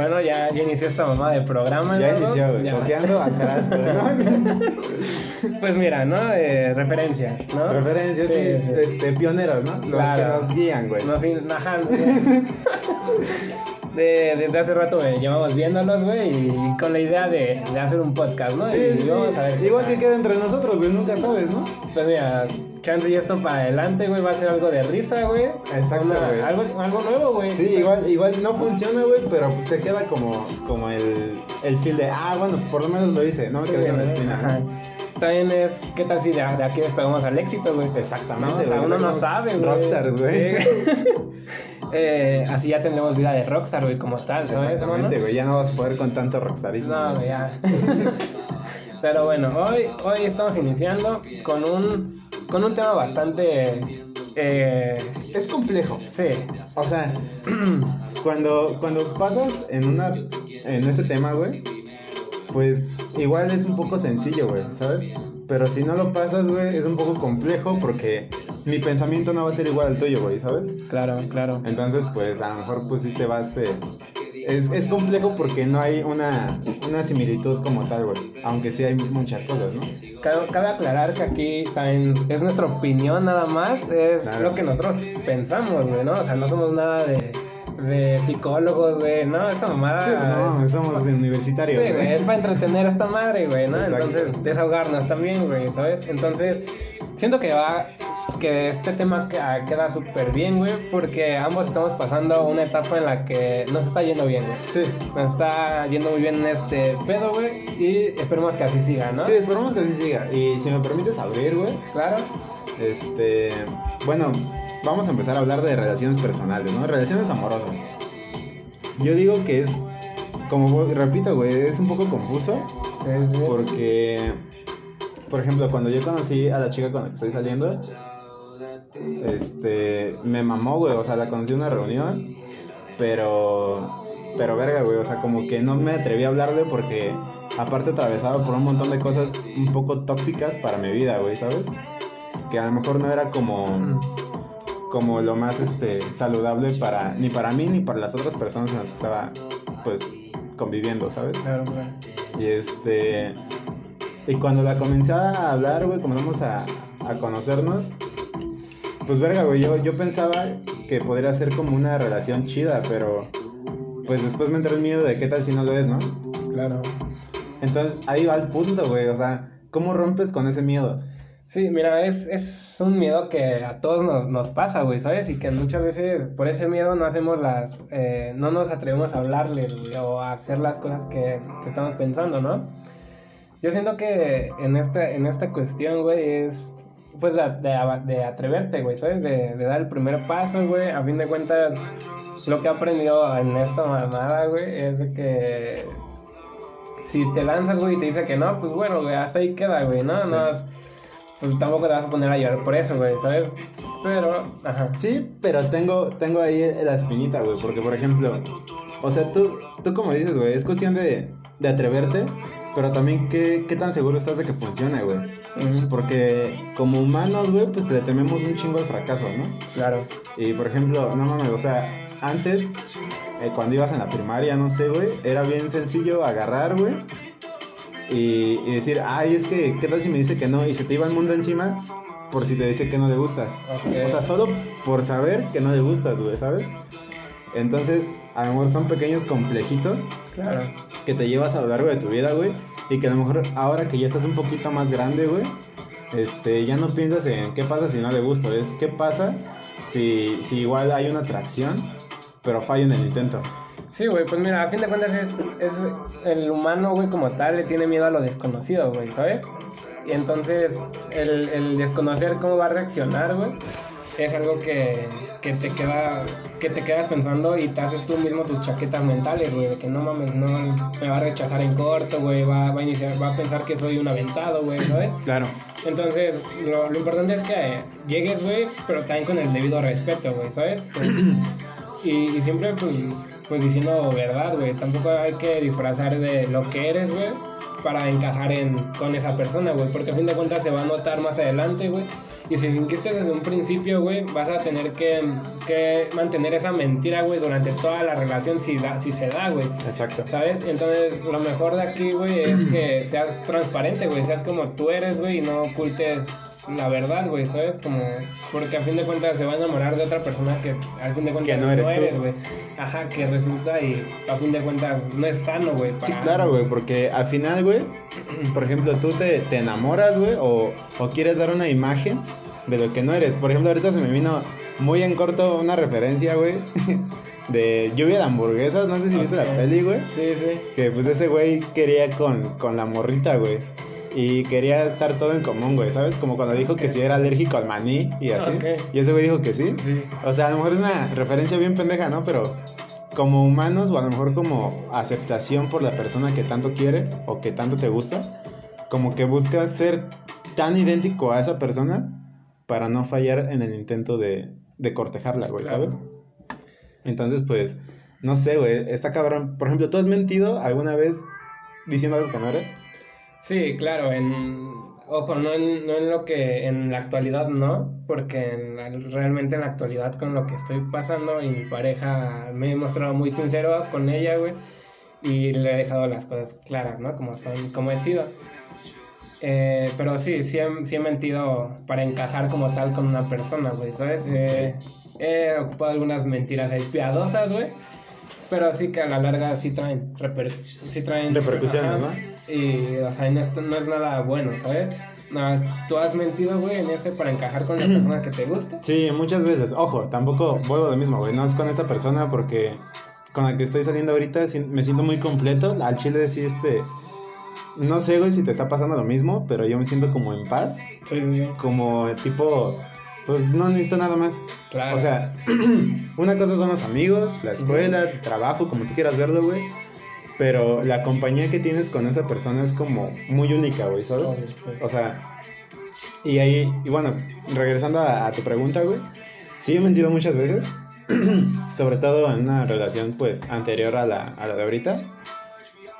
Bueno, ya, ya inició esta mamá de programa. Ya ¿no? inició, güey. Ya. Toqueando atrás. ¿no? Pues mira, ¿no? De referencias, ¿no? Referencias, sí, Sí, sí. Este, pioneros, ¿no? Los Claro. que nos guían, güey. No, sí, ajá, no, de, desde hace rato güey, llevamos viéndolos, güey, y con la idea de, de hacer un podcast, ¿no? Sí, y sí, vamos a ver qué Igual que queda entre nosotros, güey, nunca sabes, ¿no? Pues mira, chance y esto para adelante, güey, va a ser algo de risa, güey. Exacto, Una- güey. Algo, algo nuevo, güey. Sí, igual, igual no funciona, güey, pero pues te queda como, como el, el feel de, ah, bueno, por lo menos lo hice, no me quedé con la espina. También es, ¿qué tal si de, de aquí despegamos al éxito, güey? Exactamente, ¿no? O sea, güey, uno no sabe, güey. rockstars, güey. Sí. Eh, así ya tendremos vida de rockstar, güey, como tal, ¿sabes? Exactamente, güey, ya no vas a poder con tanto rockstarismo. No, güey, ya. Pero bueno, hoy, hoy estamos iniciando con un, con un tema bastante... Eh, Es complejo. sí, O sea, cuando, cuando pasas en una en ese tema, güey, pues igual es un poco sencillo, güey, ¿sabes? Pero si no lo pasas, güey, es un poco complejo porque mi pensamiento no va a ser igual al tuyo, güey, ¿sabes? claro, claro. Entonces, pues a lo mejor pues sí te vas de... Es, es complejo porque no hay una, una similitud como tal, güey. Aunque sí hay muchas cosas, ¿no? Cabe, cabe aclarar que aquí también es nuestra opinión nada más, es Claro. lo que nosotros pensamos, güey, ¿no? O sea, no somos nada de, de psicólogos, güey, no, esa mamada... Sí, no, somos universitarios, Sí, güey, es para entretener a esta madre, güey, ¿no? Exacto. Entonces, desahogarnos también, güey, ¿sabes? Entonces, siento que va, que este tema que- queda súper bien, güey, porque ambos estamos pasando una etapa en la que nos está yendo bien, güey. Sí, Nos está yendo muy bien en este pedo, güey, y esperemos que así siga, ¿no? sí, esperamos que así siga. Y si me permites abrir, güey, Claro. Este, bueno, vamos a empezar a hablar de relaciones personales, ¿no? Relaciones amorosas. Yo digo que es, como repito, güey, es un poco confuso Sí, sí. porque, por ejemplo, cuando yo conocí a la chica con la que estoy saliendo, este, me mamó, güey, o sea, la conocí en una reunión, pero, pero verga, güey, o sea, como que no me atreví a hablarle porque aparte atravesaba por un montón de cosas un poco tóxicas para mi vida, güey, ¿sabes? Que a lo mejor no era como como lo más este saludable para ni para mí ni para las otras personas con las que estaba pues conviviendo, ¿sabes? Claro, claro. Y este. Y cuando la comencé a hablar, güey, comenzamos a, a conocernos. Pues verga, güey, yo, yo pensaba que podría ser como una relación chida, pero. Pues después me entró el miedo de qué tal si no lo es, ¿no? Claro. Entonces ahí va el punto, güey. O sea, ¿cómo rompes con ese miedo? Sí, mira, es, es un miedo que a todos nos, nos pasa, güey, ¿sabes? Y que muchas veces por ese miedo no hacemos las, eh, no nos atrevemos a hablarle, güey, o a hacer las cosas que, que estamos pensando, ¿no? Yo siento que en esta, en esta cuestión, güey, es pues de, de- de atreverte, güey, ¿sabes? De, de dar el primer paso, güey. A fin de cuentas, lo que he aprendido en esta mamada, güey, es que si te lanzas, güey, y te dice que no, pues bueno, güey, hasta ahí queda, güey, ¿no? Sí. No es- pues tampoco te vas a poner a llorar por eso, güey, ¿sabes? Pero, ajá. Sí, pero tengo, tengo ahí la espinita, güey. Porque, por ejemplo, o sea, tú, tú como dices, güey, es cuestión de, de atreverte, pero también qué, qué tan seguro estás de que funcione, güey. Porque como humanos, güey, pues le tememos un chingo al fracaso, ¿no? Claro. Y por ejemplo, no mames, o sea, antes, eh, cuando ibas en la primaria, no sé, güey, era bien sencillo agarrar, güey, y, y decir, ay, es que, ¿qué tal si me dice que no? Y se te iba el mundo encima por si te dice que no le gustas. O sea, solo por saber que no le gustas, güey, ¿sabes? Entonces, a lo mejor son pequeños complejitos Claro. que te llevas a lo largo de tu vida, güey. Y que a lo mejor ahora que ya estás un poquito más grande, güey, este, ya no piensas en qué pasa si no le gusto, es qué pasa si, si igual hay una atracción, pero fallo en el intento. Sí, güey, pues mira, a fin de cuentas es, es el humano, güey, como tal, le tiene miedo a lo desconocido, güey, ¿sabes? Y entonces el, el desconocer cómo va a reaccionar, güey, es algo que, que te queda que te quedas pensando y te haces tú mismo tus chaquetas mentales, güey, de que no mames, no me va a rechazar en corto, güey, va, va a iniciar, va a pensar que soy un aventado, güey, ¿sabes? Claro. Entonces, lo, lo importante es que llegues, güey, pero también con el debido respeto, güey, ¿sabes? Pues, y, y siempre, pues, pues diciendo verdad, güey. Tampoco hay que disfrazar de lo que eres, güey. Para encajar en, con esa persona, güey. Porque a fin de cuentas se va a notar más adelante, güey. Y si fingiste desde un principio, güey, vas a tener que, que mantener esa mentira, güey, durante toda la relación si, da, si se da, güey. Exacto. ¿Sabes? Entonces, lo mejor de aquí, güey, es que seas transparente, güey. Seas como tú eres, güey, y no ocultes la verdad, güey, ¿sabes? Como, porque a fin de cuentas se va a enamorar de otra persona que a fin de cuentas Que no eres güey. Ajá, que resulta y a fin de cuentas no es sano, güey. Sí, claro, güey, porque al final, güey, por ejemplo, tú te, te enamoras, güey, o, o quieres dar una imagen de lo que no eres. Por ejemplo, ahorita se me vino muy en corto una referencia, güey, de lluvia de hamburguesas, no sé si viste la peli, güey, Sí, sí. que pues ese güey quería con, con la morrita, güey. Y quería estar todo en común, güey, ¿sabes? Como cuando dijo que Ok. si era alérgico al maní y así. Ok. Y ese güey dijo que sí. Sí. O sea, a lo mejor es una referencia bien pendeja, ¿no? Pero como humanos o a lo mejor como aceptación por la persona que tanto quieres o que tanto te gusta, como que buscas ser tan idéntico a esa persona para no fallar en el intento de, de cortejarla, güey, Claro. ¿sabes? Entonces, pues, no sé, güey, está cabrón. Por ejemplo, ¿tú has mentido alguna vez diciendo algo que no eres? Sí, claro, en ojo, no en, no en lo que en la actualidad no, porque en la- realmente en la actualidad con lo que estoy pasando y mi pareja me he mostrado muy sincero con ella, güey, y le he dejado las cosas claras, ¿no? Como son, como he sido. Eh, pero sí, sí he, mentido para encajar como tal con una persona, güey, ¿sabes? Eh, he ocupado algunas mentiras ahí piadosas, güey. Pero sí que a la larga sí traen, reper- sí traen Repercusiones, ajá. ¿no? Y, o sea, no es, no es nada bueno, ¿sabes? No, tú has mentido, güey, en ese para encajar con la persona que te gusta. Sí, muchas veces. Ojo, tampoco vuelvo lo mismo, güey. No es con esta persona porque con la que estoy saliendo ahorita me siento muy completo. Al chile sí, este... No sé, güey, si te está pasando lo mismo, pero yo me siento como en paz. Sí, sí, Como tipo... Pues no necesito nada más. claro. O sea, una cosa son los amigos, la escuela, el trabajo, como tú quieras verlo, güey. Pero la compañía que tienes con esa persona es como muy única, güey, ¿sabes? Sí. O sea, y ahí, y bueno, regresando a, a tu pregunta, güey, sí he mentido muchas veces, sobre todo en una relación, pues, anterior a la, a la de ahorita.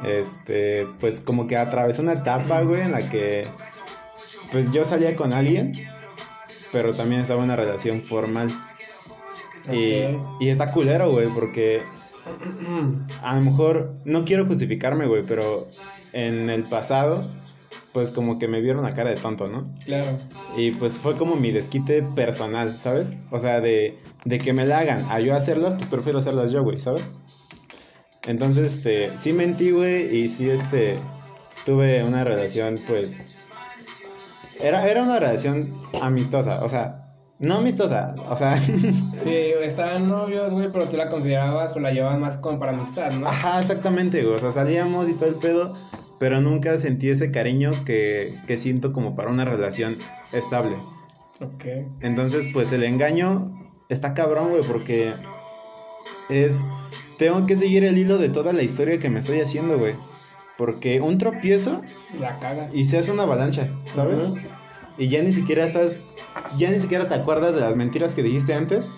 Este, pues, como que atravesé una etapa, güey, en la que, pues, yo salía con alguien, pero también estaba en una relación formal. Y, y está culero, güey, porque a lo mejor, no quiero justificarme, güey, pero en el pasado, pues como que me vieron la cara de tonto, ¿no? Claro. Y pues fue como mi desquite personal, ¿sabes? O sea, de, de que me la hagan a yo hacerlas, pues prefiero hacerlas yo, güey, ¿sabes? Entonces, este, sí mentí, güey, y sí, este, tuve una relación, pues, era, era una relación amistosa, o sea, no amistosa, o sea, Sí, estaban novios, güey, pero tú la considerabas o la llevabas más como para amistad, ¿no? Ajá, exactamente, güey. O sea, salíamos y todo el pedo, pero nunca sentí ese cariño que, que siento como para una relación estable. Ok. Entonces, pues el engaño está cabrón, güey, porque es. Tengo que seguir el hilo de toda la historia que me estoy haciendo, güey. Porque un tropiezo La cagas. y se hace una avalancha, ¿sabes? Y ya ni siquiera estás. Ya ni siquiera te acuerdas de las mentiras que dijiste antes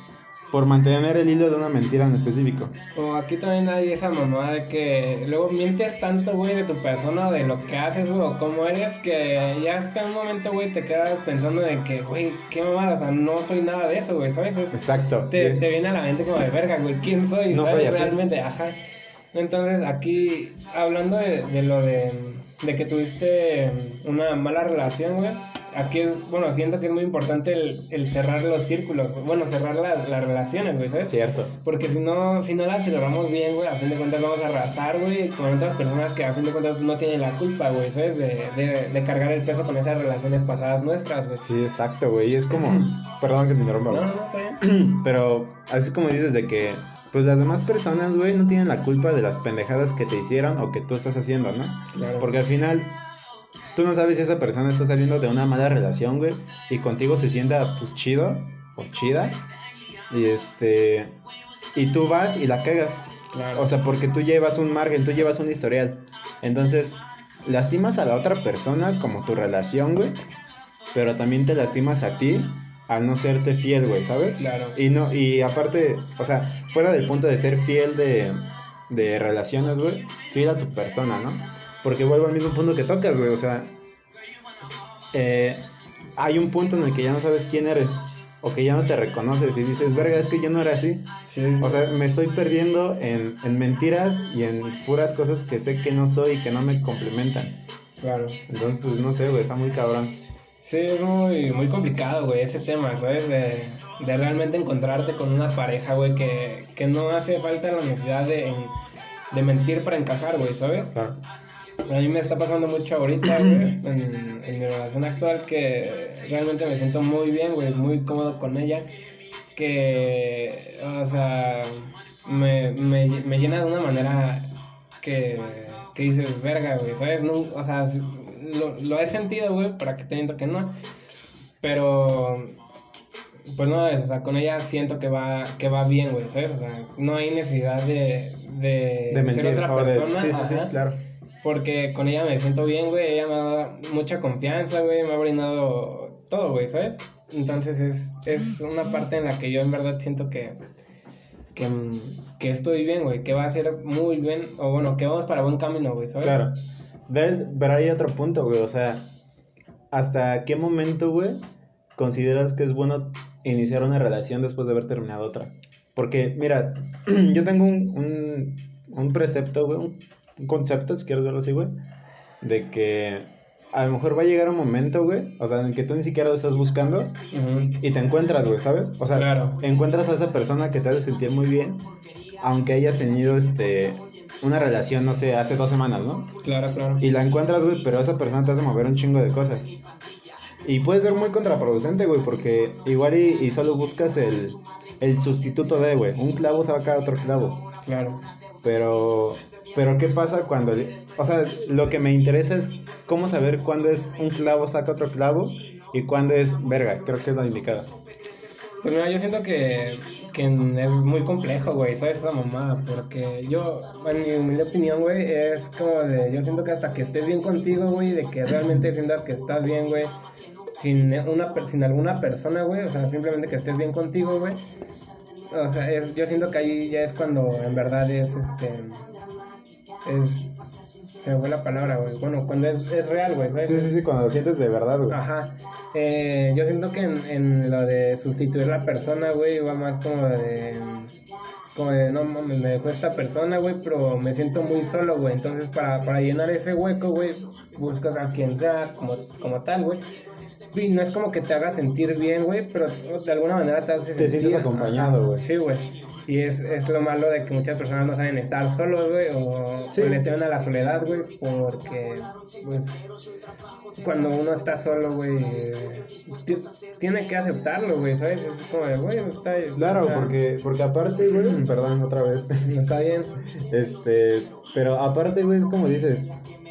por mantener el hilo de una mentira en específico. O aquí también hay esa mamada de que luego mientes tanto, güey, de tu persona, de lo que haces, güey, o cómo eres, que ya hasta un momento, güey, te quedas pensando de que, güey, qué mamada, o sea, no soy nada de eso, güey, ¿sabes? Es- Exacto. te, sí. te viene a la mente como de verga, güey, ¿quién soy? No ¿sabes? soy así. Realmente, ajá. Entonces, aquí, hablando de, de lo de, de que tuviste una mala relación, güey, aquí es, bueno, siento que es muy importante el, el cerrar los círculos, güey. bueno, cerrar las, las relaciones, güey, ¿sabes? Cierto. Porque si no, si no la celebramos bien, güey, a fin de cuentas vamos a arrasar, güey, con otras personas que a fin de cuentas no tienen la culpa, güey, ¿sabes? De, de, de cargar el peso con esas relaciones pasadas nuestras, güey. Sí, exacto, güey. Y es como. Perdón que te interrumpa, No, güey. no, no, está bien. Pero así como dices de que. Pues las demás personas, güey, no tienen la culpa de las pendejadas que te hicieron o que tú estás haciendo, ¿no? Claro. Porque al final. Tú no sabes si esa persona está saliendo de una mala relación, güey. Y contigo se sienta, pues, chido o chida. Y este. Y tú vas y la cagas. Claro. O sea, porque tú llevas un margen, tú llevas un historial. Entonces, lastimas a la otra persona como tu relación, güey. Pero también te lastimas a ti al no serte fiel, güey, ¿sabes? Claro. Y no, y aparte, o sea, fuera del punto de ser fiel de, de relaciones, güey, fiel a tu persona, ¿no? Porque vuelvo al mismo punto que tocas, güey. O sea, eh, hay un punto en el que ya no sabes quién eres. O que ya no te reconoces y dices, verga, es que yo no era así. O sea, me estoy perdiendo en, en mentiras y en puras cosas que sé que no soy y que no me complementan. Claro. Entonces, pues no sé, güey, está muy cabrón. Sí, es muy, muy complicado, güey, ese tema, ¿sabes? De, de realmente encontrarte con una pareja, güey, que, que no hace falta la necesidad de, de mentir para encajar, güey, ¿sabes? Claro. A mí me está pasando mucho ahorita, güey, en, en mi relación actual, que realmente me siento muy bien, güey, muy cómodo con ella, que, o sea, me, me, me llena de una manera que, que dices, verga, güey, ¿sabes? No, o sea, lo, lo he sentido, güey, para que te miento que no, pero pues no, o sea, con ella siento que va, que va bien, güey, ¿sabes? O sea, no hay necesidad de, de, De mentir. ser otra o de- persona. sí, sí, claro. Porque con ella me siento bien, güey, ella me ha dado mucha confianza, güey, me ha brindado todo, güey, ¿sabes? Entonces es, es una parte en la que yo en verdad siento que, que, que estoy bien, güey, que va a ser muy bien, o bueno, que vamos para buen camino, güey, ¿sabes? Claro. ¿Ves? Pero hay otro punto, güey. O sea, ¿hasta qué momento, güey, consideras que es bueno iniciar una relación después de haber terminado otra? Porque, mira, yo tengo un, un, un precepto, güey, un, un concepto, si quieres verlo así, güey, de que a lo mejor va a llegar un momento, güey, o sea, en el que tú ni siquiera lo estás buscando Ujú. y te encuentras, güey, ¿sabes? O sea, Claro. encuentras a esa persona que te hace sentir muy bien, aunque hayas tenido, este, una relación, no sé, hace dos semanas, ¿no? Claro, claro. Y la encuentras, güey, pero esa persona te hace mover un chingo de cosas. Y puede ser muy contraproducente, güey, porque igual y, y solo buscas el, el sustituto de, güey. Un clavo saca otro clavo. Claro. Pero, pero ¿qué pasa cuando... O sea, lo que me interesa es cómo saber cuándo es un clavo saca otro clavo y cuándo es verga. Creo que es la indicada. Pues mira, yo siento que, que es muy complejo, güey, ¿sabes? Esa mamada, porque yo, en mi humilde opinión, güey, es como de, yo siento que hasta que estés bien contigo, güey, de que realmente sientas que estás bien, güey, sin, una, sin alguna persona, güey, o sea, simplemente que estés bien contigo, güey, o sea, es, yo siento que ahí ya es cuando en verdad es, este, es, se me fue la palabra, güey, bueno, cuando es, es real, güey, ¿sabes? Sí, sí, sí, cuando lo sientes de verdad, güey. Ajá. Eh, yo siento que en, en lo de sustituir la persona, güey, va más como de. Como de, no mames, me dejó esta persona, güey, pero me siento muy solo, güey. Entonces, para, para llenar ese hueco, güey, buscas a quien sea como, como tal, güey. Y no es como que te haga sentir bien, güey, pero de alguna manera te hace Te sentir. sientes acompañado, güey. Sí, güey. Y es, es lo malo de que muchas personas no saben estar solos, güey, o, Sí. le temen a la soledad, güey, porque, pues, cuando uno está solo, güey, ti- tiene que aceptarlo, güey, ¿sabes? Es como de, güey, está Claro, o sea, porque, porque aparte, güey, perdón, otra vez. Está bien. Este, pero aparte, güey, es como dices,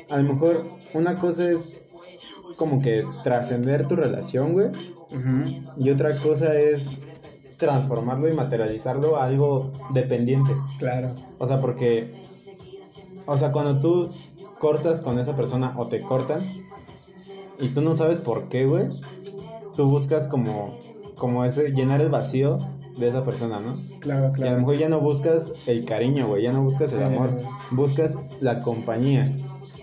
a lo mejor una cosa es como que trascender tu relación, güey, y otra cosa es transformarlo y materializarlo a algo dependiente. Claro. O sea, porque, o sea, cuando tú cortas con esa persona o te cortan y tú no sabes por qué, güey, tú buscas como, como ese, llenar el vacío de esa persona, ¿no? Claro, Y a lo claro. mejor ya no buscas el cariño, güey, ya no buscas el amor, buscas la compañía.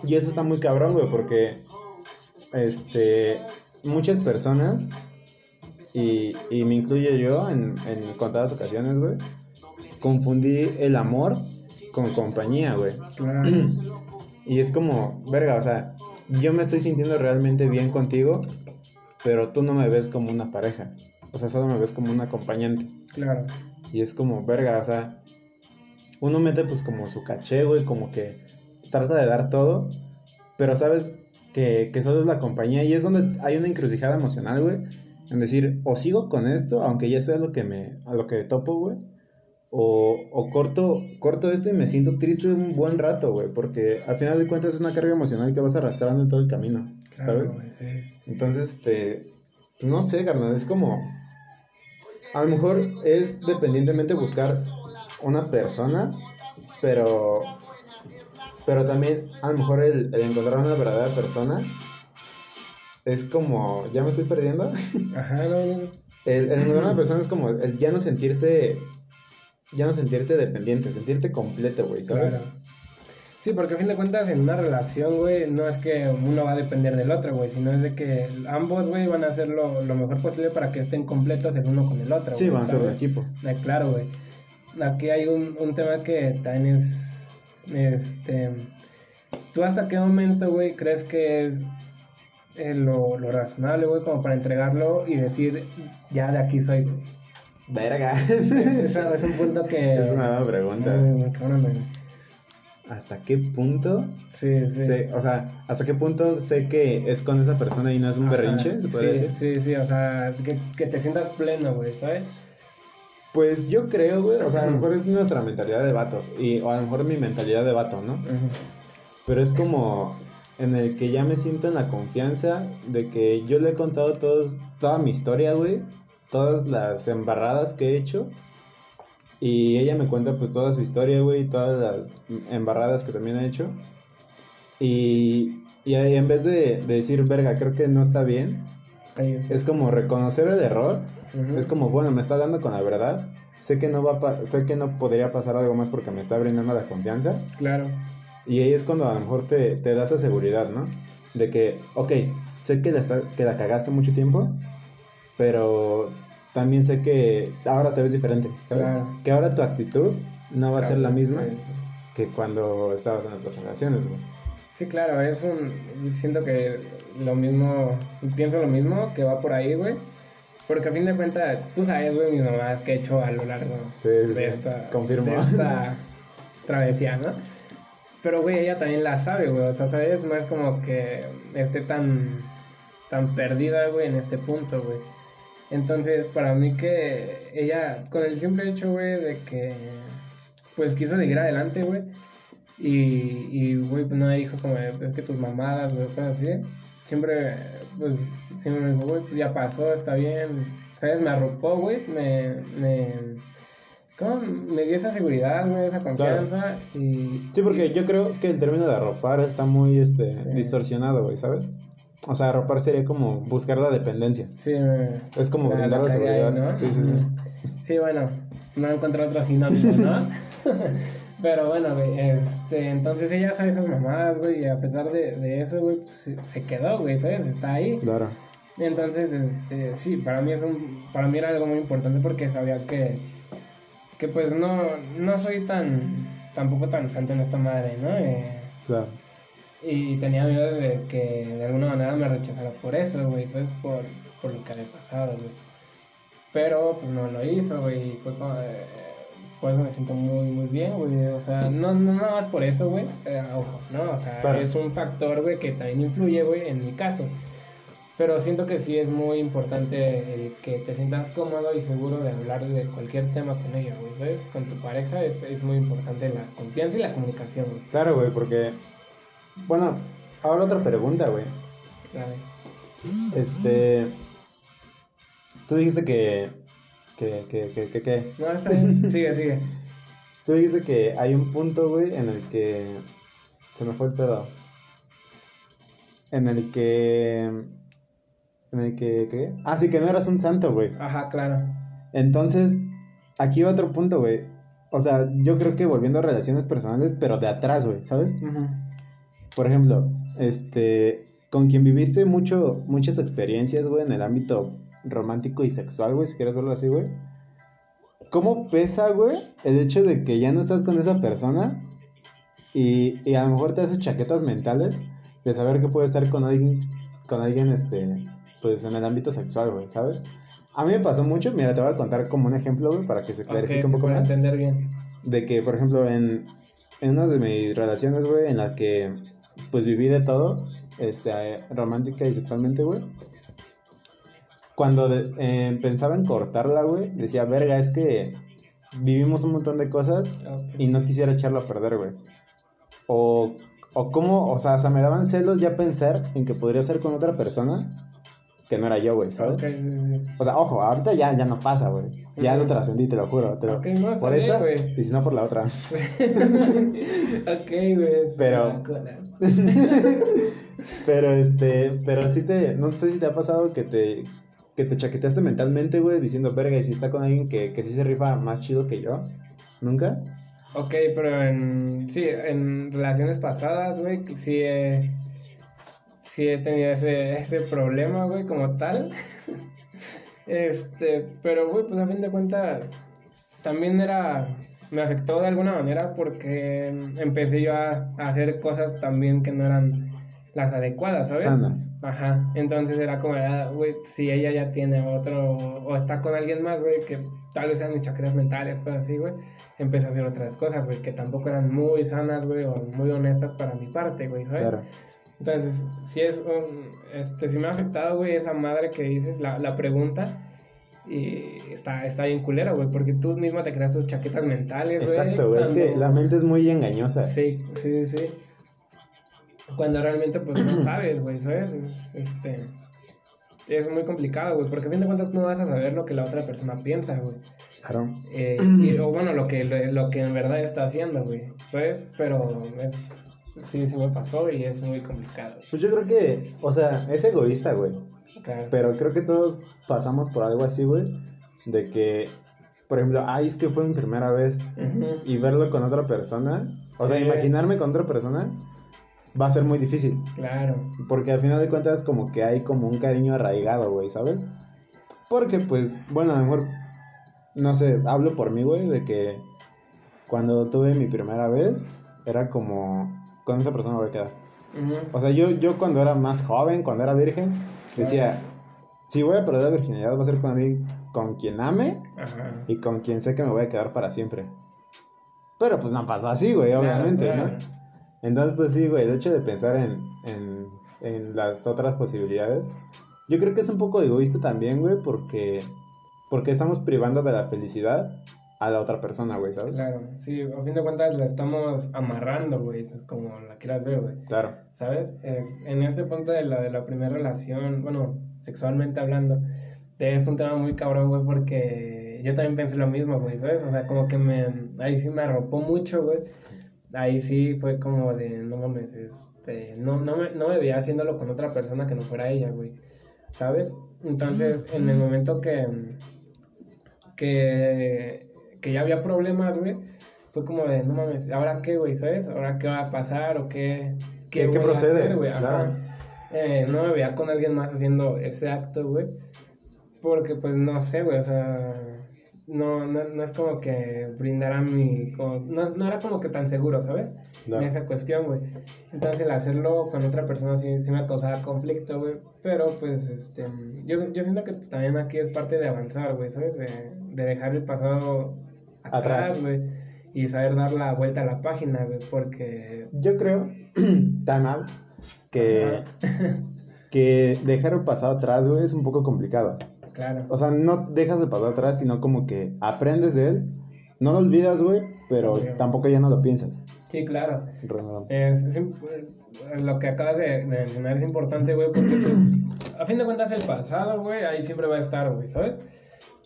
Y eso está muy cabrón, güey, porque este muchas personas y, y me incluyo yo en, en contadas ocasiones, güey, confundí el amor con compañía, güey. Claro. Y es como, verga, o sea, yo me estoy sintiendo realmente bien contigo, pero tú no me ves como una pareja. O sea, solo me ves como un acompañante. Claro. Y es como, verga, o sea, uno mete pues como su caché, güey, como que trata de dar todo, pero sabes que, que solo es la compañía y es donde hay una encrucijada emocional, güey, en decir, o sigo con esto, aunque ya sea lo que me, a lo que topo, güey, o, o corto, corto esto y me siento triste un buen rato, güey, porque al final de cuentas es una carga emocional que vas arrastrando en todo el camino, Claro, ¿sabes? sí. Entonces, este, pues, no sé, carnal, es como, a lo mejor es dependientemente buscar una persona, pero, pero también a lo mejor el, el encontrar una verdadera persona es como, ya me estoy perdiendo, Ajá, no, no. el, el encontrar una persona es como el ya no sentirte, ya no sentirte dependiente, sentirte completo, güey, ¿sabes? Claro. Sí, porque a fin de cuentas en una relación, güey, no es que uno va a depender del otro, güey, sino es de que ambos, güey, van a hacer lo, lo mejor posible para que estén completos el uno con el otro. Sí, güey, van a ser un equipo. Claro, güey. Aquí hay un, un tema que también es, este, ¿tú hasta qué momento, güey, crees que es eh, lo, lo razonable, güey, como para entregarlo y decir, ya de aquí soy, güey? Verga. Es, es- es un punto que... Es una buena pregunta. Cabrón. ¿Hasta qué punto? Sí, sí. sé- o sea, ¿hasta qué punto sé que es con esa persona y no es un Ajá, berrinche? ¿Se podría sí, decir? sí, sí, o sea, que, que te sientas pleno, güey, ¿sabes? Pues yo creo, güey, o sea, a lo mejor es nuestra mentalidad de vatos, y, o a lo mejor mi mentalidad de vato, ¿no? Pero es como en el que ya me siento en la confianza de que yo le he contado todos, toda mi historia, güey, todas las embarradas que he hecho, y ella me cuenta pues toda su historia, güey, todas las embarradas que también ha hecho, y, y ahí en vez de, de decir, verga, creo que no está bien, es como reconocer el error Es como, bueno, me está dando con la verdad. Sé que no va a sé que no podría pasar algo más porque me está brindando la confianza. Claro. Y ahí es cuando a lo mejor te, te da esa seguridad, ¿no? De que, ok, sé que la, está- que la cagaste mucho tiempo, pero también sé que ahora te ves diferente, ¿sabes? Claro. Que ahora tu actitud no va a ser la misma Sí. que cuando estabas en nuestras relaciones, güey. Sí, claro, es un. Siento que lo mismo. Pienso lo mismo, que va por ahí, güey. Porque a fin de cuentas, tú sabes, güey, mis mamás que he hecho a lo largo Sí, sí, de esta. Confirmo. de esta travesía, ¿no? Pero, güey, ella también la sabe, güey. O sea, ¿sabes? No es como que esté tan. tan perdida, güey, en este punto, güey. Entonces, para mí que ella, con el simple hecho, güey, de que. Pues quiso seguir adelante, güey. Y, y, güey, pues no me dijo como, es que tus mamadas, güey, cosas así. Siempre, pues, siempre me dijo, güey, pues ya pasó, está bien. ¿Sabes? Me arropó, güey. Me, me, ¿cómo? Me dio esa seguridad, güey, esa confianza. Y, Sí, porque yo creo que el término de arropar está muy este, Sí. distorsionado, güey, ¿sabes? O sea, arropar sería como buscar la dependencia. Sí, me, Es como la- brindar la, la cagué ahí, seguridad. ¿no? Sí, sí, sí. Sí, bueno, no encontré otro sinónimo, ¿no? Pero bueno, güey, este, entonces ella sabe esas mamadas, güey, y a pesar de, de eso, güey, pues, se, se quedó, güey, ¿sabes? Está ahí. Claro. Entonces, este, sí, para mí es un, para mí era algo muy importante porque sabía que, que pues no, no soy tan, tampoco tan santo en esta madre, ¿no? Eh, Claro. y tenía miedo de que de alguna manera me rechazara por eso, güey, ¿sabes? Por, por lo que había pasado, güey. Pero pues no lo hizo, güey, fue como, eh, por eso me siento muy, muy bien, güey. O sea, no, no nada más por eso, güey. eh, ojo, ¿no? O sea, Claro. es un factor, güey, que también influye, güey, en mi caso. Pero siento que sí es muy importante el que te sientas cómodo y seguro de hablar de cualquier tema con ella, güey. ¿Ves? Con tu pareja es, es muy importante la confianza y la comunicación, güey. Claro, güey, porque. Bueno, ahora otra pregunta, güey. Dale. Este. Tú dijiste que. Que, que, que, que, que- No, está bien. Sigue, sigue. Tú dijiste que hay un punto, güey, en el que. Se me fue el pedo. En el que. En el que. ¿Qué? Ah, sí, que no eras un santo, güey. Ajá, claro. Entonces, aquí va otro punto, güey. O sea, yo creo que volviendo a relaciones personales, pero de atrás, güey, ¿sabes? Por ejemplo, este, con quien viviste mucho, muchas experiencias, güey, en el ámbito romántico y sexual, güey, si quieres verlo así, güey. ¿Cómo pesa, güey, el hecho de que ya no estás con esa persona y, y a lo mejor te haces chaquetas mentales de saber que puedes estar con alguien, con alguien, este, pues en el ámbito sexual, güey, ¿sabes? A mí me pasó mucho, mira, te voy a contar como un ejemplo, güey, para que se clarifique un poco puede más entender bien. de que, por ejemplo, en, en una de mis relaciones, güey, en la que pues viví de todo, este, romántica y sexualmente, güey. Cuando eh, pensaba en cortarla, güey, decía, verga, es que vivimos un montón de cosas y no quisiera echarlo a perder, güey. O, o cómo, o sea, hasta me daban celos ya pensar en que podría ser con otra persona que no era yo, güey, ¿sabes? Ok, sí, sí. O sea, ojo, ahorita ya, ya no pasa, güey. Ya lo trascendí, te lo juro. Te lo, Ok, no, está por bien, esta güey. y si no por la otra. ok, güey. Pero-. Pero este, pero sí te, no sé si te ha pasado que te, que te chaqueteaste mentalmente, güey, diciendo, verga, y si está con alguien que, que sí se rifa más chido que yo, ¿nunca? Ok, pero en. Sí, en relaciones pasadas, güey, sí he. Sí he tenido ese, ese problema, güey, como tal. este, pero, güey, pues a fin de cuentas. También era. Me afectó de alguna manera porque empecé yo a hacer cosas también que no eran las adecuadas, ¿sabes? Sanas. Ajá, entonces era como, ah, güey, si ella ya tiene otro, o está con alguien más, güey, que tal vez sean mis chakras mentales, cosas así, güey, empecé a hacer otras cosas, güey, que tampoco eran muy sanas, güey, o muy honestas para mi parte, güey, ¿sabes? Claro. Entonces, sí es un, este, sí me ha afectado, güey, esa madre que dices, la, la pregunta, y está, está bien culera, güey, porque tú mismo te creas tus chaquetas mentales, güey. Exacto, güey. Es que la mente es muy engañosa. Sí, sí, sí. Cuando realmente pues no sabes, güey, ¿sabes? Es, este, es muy complicado, güey, porque a fin de cuentas no vas a saber lo que la otra persona piensa, güey. Claro. Eh, y, o bueno, lo que, lo, lo que en verdad está haciendo, güey, ¿sabes? Pero es, sí, sí me pasó y es muy complicado. Pues yo creo que, o sea, es egoísta, güey. Claro. Pero creo que todos pasamos por algo así, güey. De que, por ejemplo, ay, es que fue mi primera vez. Y verlo con otra persona. O sea, imaginarme con otra persona va a ser muy difícil. Claro. Porque al final de cuentas como que hay como un cariño arraigado, güey, ¿sabes? Porque pues, bueno, a lo mejor, no sé, hablo por mí, güey, de que cuando tuve mi primera vez, era como, con esa persona voy a quedar. O sea, yo, yo cuando era más joven, cuando era virgen, decía, si voy a perder la virginidad va a ser con alguien con quien ame Ajá. y con quien sé que me voy a quedar para siempre. Pero pues no pasó así, güey, Claro, obviamente, claro. ¿no? Entonces, pues sí, güey, el hecho de pensar en, en, en las otras posibilidades, yo creo que es un poco egoísta también, güey, porque, porque estamos privando de la felicidad a la otra persona, güey, ¿sabes? Claro, sí, a fin de cuentas la estamos amarrando, güey, como la quieras ver, güey. Claro. ¿Sabes? Es- en este punto de la, de la primera relación, bueno, sexualmente hablando, es un tema muy cabrón, güey, porque yo también pensé lo mismo, güey, ¿sabes? O sea, como que me, ahí sí me arropó mucho, güey. Ahí sí fue como de, no mames, este, no, no, me, no me veía haciéndolo con otra persona que no fuera ella, güey, ¿sabes? Entonces, en el momento que, que, que ya había problemas, güey, fue como de, no mames, ¿ahora qué, güey? ¿Sabes? ¿Ahora qué va a pasar o qué, ¿Qué- qué a procede? hacer, güey? Claro. Eh, no me veía con alguien más haciendo ese acto, güey. Porque, pues, no sé, güey, o sea, no, no, no es como que brindara mi... como- no, no era como que tan seguro, ¿sabes? No. En esa cuestión, güey. Entonces, el hacerlo con otra persona sí, sí me causaba conflicto, güey. Pero, pues, este, yo, yo siento que también aquí es parte de avanzar, güey, ¿sabes? De, de dejar el pasado Atrás. güey. Y saber dar la vuelta a la página, güey, porque... Yo creo, time out, que, que dejar el pasado atrás, güey, es un poco complicado. Claro. O sea, no dejas el pasado atrás, sino como que aprendes de él, no lo olvidas, güey, pero tampoco ya no lo piensas. Sí, claro. Es, eh, lo que acabas de, de mencionar es importante, güey, porque pues, a fin de cuentas el pasado, güey, ahí siempre va a estar, güey, ¿sabes?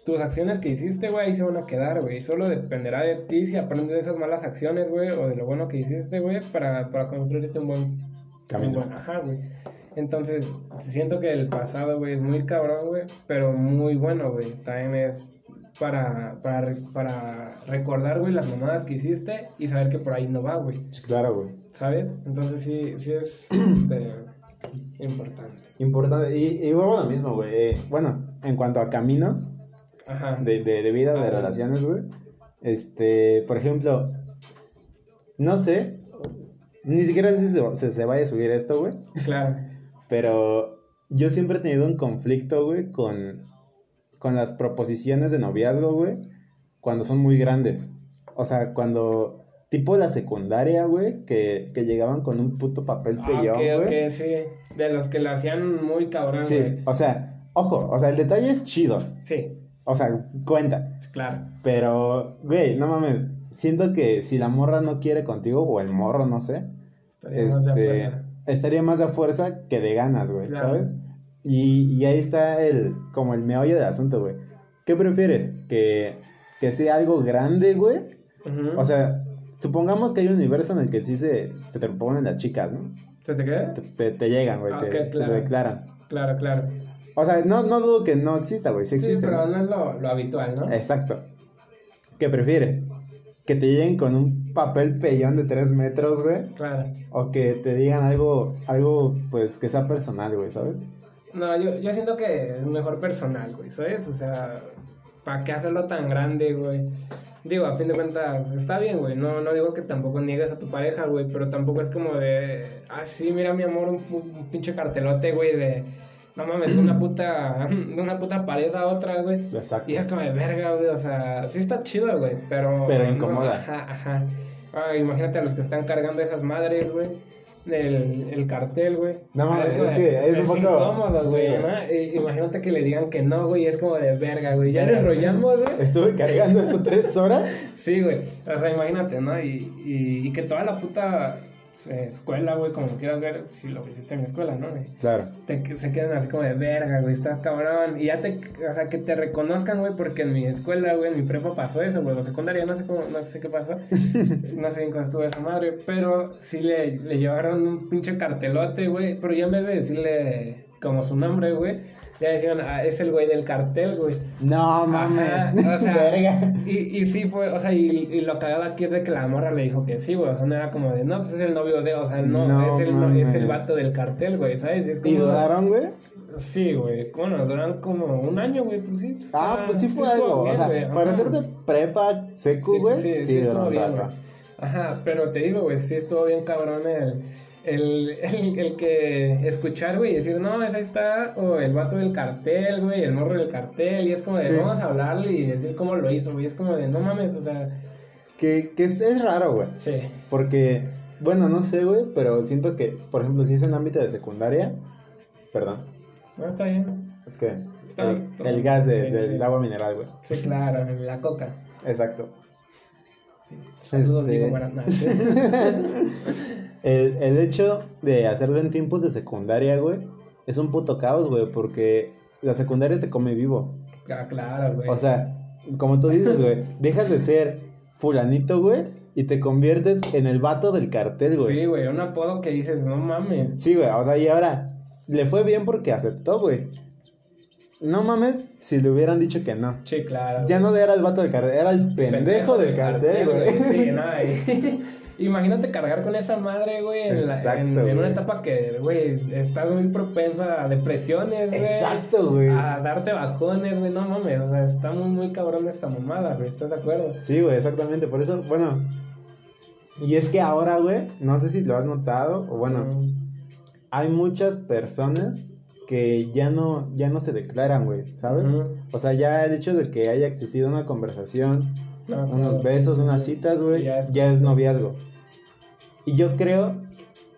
Tus acciones que hiciste, güey, ahí se van a quedar, güey. Solo dependerá de ti si aprendes de esas malas acciones, güey, o de lo bueno que hiciste, güey, para, para construirte un buen Camino. un buen- ajá, güey. Entonces, siento que el pasado, güey, es muy cabrón, güey, pero muy bueno, güey. También es para, para, para recordar, güey, las mamadas que hiciste y saber que por ahí no va, güey. Claro, güey. ¿Sabes? Entonces sí, sí es este, importante. Importante. Y, y a lo mismo, güey. Bueno, en cuanto a caminos Ajá. de, de, de vida, de Ah. relaciones, güey. Este, por ejemplo, no sé, ni siquiera sé si se, se, se vaya a subir esto, güey. Claro. Pero yo siempre he tenido un conflicto, güey, con, con las proposiciones de noviazgo, güey, cuando son muy grandes. O sea, cuando, tipo la secundaria, güey, que, que llegaban con un puto papel Ah, peyón, ok, güey. ok, sí. De los que lo hacían muy cabrón, Sí, o sea, ojo, o sea, el detalle es chido. Sí, O sea, cuenta. claro. Pero, güey, no mames. Siento que si la morra no quiere contigo, o el morro, no sé, Estaría este. Estaría más de fuerza que de ganas, güey, Claro. ¿sabes? Y, y ahí está el, como el meollo del asunto, güey. ¿Qué prefieres? ¿Que, que sea algo grande, güey? O sea, supongamos que hay un universo en el que sí se, se te proponen las chicas, ¿no? ¿Se te queda? Te, te- te llegan, güey, Ah, te, claro. declaran. Claro, claro. O sea, no, no dudo que no exista, güey, sí Sí, existe. pero ¿no? no es lo, lo habitual, ¿no? Exacto. ¿Qué prefieres? que te lleguen con un papel pellón de tres metros, güey. Claro. O que te digan algo, algo, pues, que sea personal, güey, ¿sabes? No, yo, yo siento que es mejor personal, güey, ¿sabes? O sea, ¿para qué hacerlo tan grande, güey? Digo, a fin de cuentas, está bien, güey. No, no digo que tampoco niegues a tu pareja, güey, pero tampoco es como de, ah, sí, mira, mi amor, un, un pinche cartelote, güey, de, no mames, de una puta, de una puta pared a otra, güey. Exacto. Y es como de verga, güey, o sea, sí está chido, güey, pero... Pero no, incomoda. ajá, ajá. Imagínate a los que están cargando esas madres, güey. El, el cartel, güey. No, Ah, es que es un poco- incómodo, güey, Imagínate que le digan que no, güey, es como de verga, güey. Ya enrollamos, güey. Estuve cargando esto tres horas. Sí, güey. O sea, imagínate, ¿no? Y, y, y que toda la puta eh, escuela, güey, como quieras ver, si lo hiciste en mi escuela, ¿no? Claro. te- se quedan así como de verga, güey, está cabrón. Y ya te, o sea, que te reconozcan, güey, porque en mi escuela, güey, en mi prepa pasó eso, güey, o secundaria, no sé cómo, no sé qué pasó. no sé bien cómo estuvo esa madre, pero sí le, le llevaron un pinche cartelote, güey, pero ya en vez de decirle como su nombre, güey, ya decían, ah, es el güey del cartel, güey. No mames. Ajá, o sea, Verga. Y, y sí fue, o sea, y, y lo cagado aquí es de que la morra le dijo que sí, güey, o sea, no era como de, no, pues es el novio de, o sea, no, No es, el, es el vato del cartel, güey, ¿sabes? Y es ¿Y como- duraron, güey? Sí, güey, bueno, duran como un año, güey, pues sí. Ah, pues sí fue estuvo algo. bien, o sea, güey, para ajá. ser de prepa secu, Sí, güey. sí, sí, duró estuvo un bien, güey. Ajá, pero te digo, güey, sí estuvo bien cabrón el, el, el, el que escuchar, güey, y decir, no, esa está, o el vato del cartel, güey, el morro del cartel, y es como de, Sí. vamos a hablarle y decir cómo lo hizo, güey, es como de, no mames, o sea, Que, que es, raro, güey. sí, Porque, bueno, no sé, güey, pero siento que, por ejemplo, si es en ámbito de secundaria, perdón, no, está bien, es que Está el, el gas de- Sí, del sí. agua mineral, güey. sí, claro, la coca. Exacto. Saludos, Este- digo, para nada. El, el hecho de hacerlo en tiempos de secundaria, güey, es un puto caos, güey, porque la secundaria te come vivo. Ah, claro, güey. O sea, como tú dices, güey, dejas de ser fulanito, güey, y te conviertes en el vato del cartel, güey. sí, güey, un apodo que dices, no mames. Sí, güey, o sea, y ahora le fue bien porque aceptó, güey. No mames si le hubieran dicho que no. Sí, claro. Ya no era el vato del cartel, era el pendejo del cartel, güey. Sí, no, Imagínate cargar con esa madre, güey, en, Exacto, en- en una etapa que, güey, estás muy propenso a depresiones, güey. Exacto, güey. A darte bajones, güey, no mames, o sea, está muy, muy cabrón esta mamada, güey, ¿estás de acuerdo? Sí, güey, exactamente. Por eso, bueno. Y es que ahora, güey, no sé si lo has notado, o bueno, Mm, hay muchas personas que ya no, ya no se declaran, güey, ¿sabes? O sea, ya el hecho de que haya existido una conversación, no, unos besos, unas citas, güey, Ya es, noviazgo. Y yo creo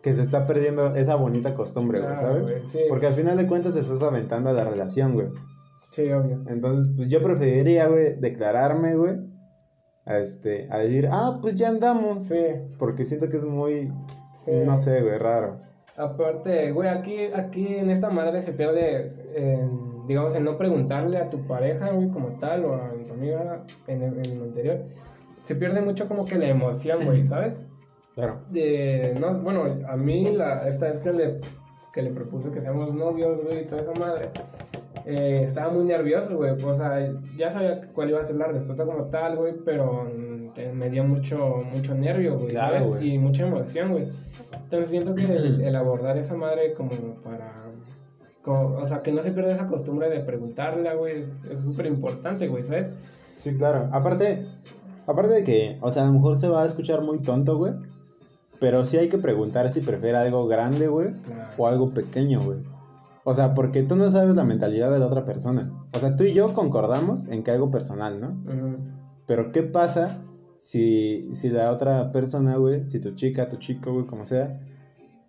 que se está perdiendo esa bonita costumbre, güey, Claro, ¿sabes? güey, sí. Porque al final de cuentas te estás aventando a la relación, güey. Sí, obvio. Entonces, pues yo preferiría, güey, declararme, güey, a este, a decir, ah, pues ya andamos. Sí, Porque siento que es muy, sí. no sé, güey, raro. Aparte, güey, aquí, aquí en esta madre se pierde, en, digamos, en no preguntarle a tu pareja, güey, como tal, o a tu amiga en el, en el anterior. Se pierde mucho como que la emoción, güey, ¿sabes? Claro. De, no, bueno, a mí la, esta vez que le, que le propuse que seamos novios, güey, y toda esa madre, eh, estaba muy nervioso, güey. O sea, ya sabía cuál iba a ser la respuesta como tal, güey, pero te- me dio mucho, mucho nervio, güey, Claro, ¿sabes? güey. Y mucha emoción, güey. Entonces siento que el, el abordar esa madre como para... como- o sea, que no se pierda esa costumbre de preguntarla, güey, es es súper importante, güey, ¿sabes? Sí, claro. Aparte, aparte de que, o sea, a lo mejor se va a escuchar muy tonto, güey. Pero sí hay que preguntar si prefiere algo grande, güey, Claro. o algo pequeño, güey. O sea, porque tú no sabes la mentalidad de la otra persona. O sea, tú y yo concordamos en que algo personal, ¿no? Pero ¿qué pasa si, si la otra persona, güey, si tu chica, tu chico, güey, como sea,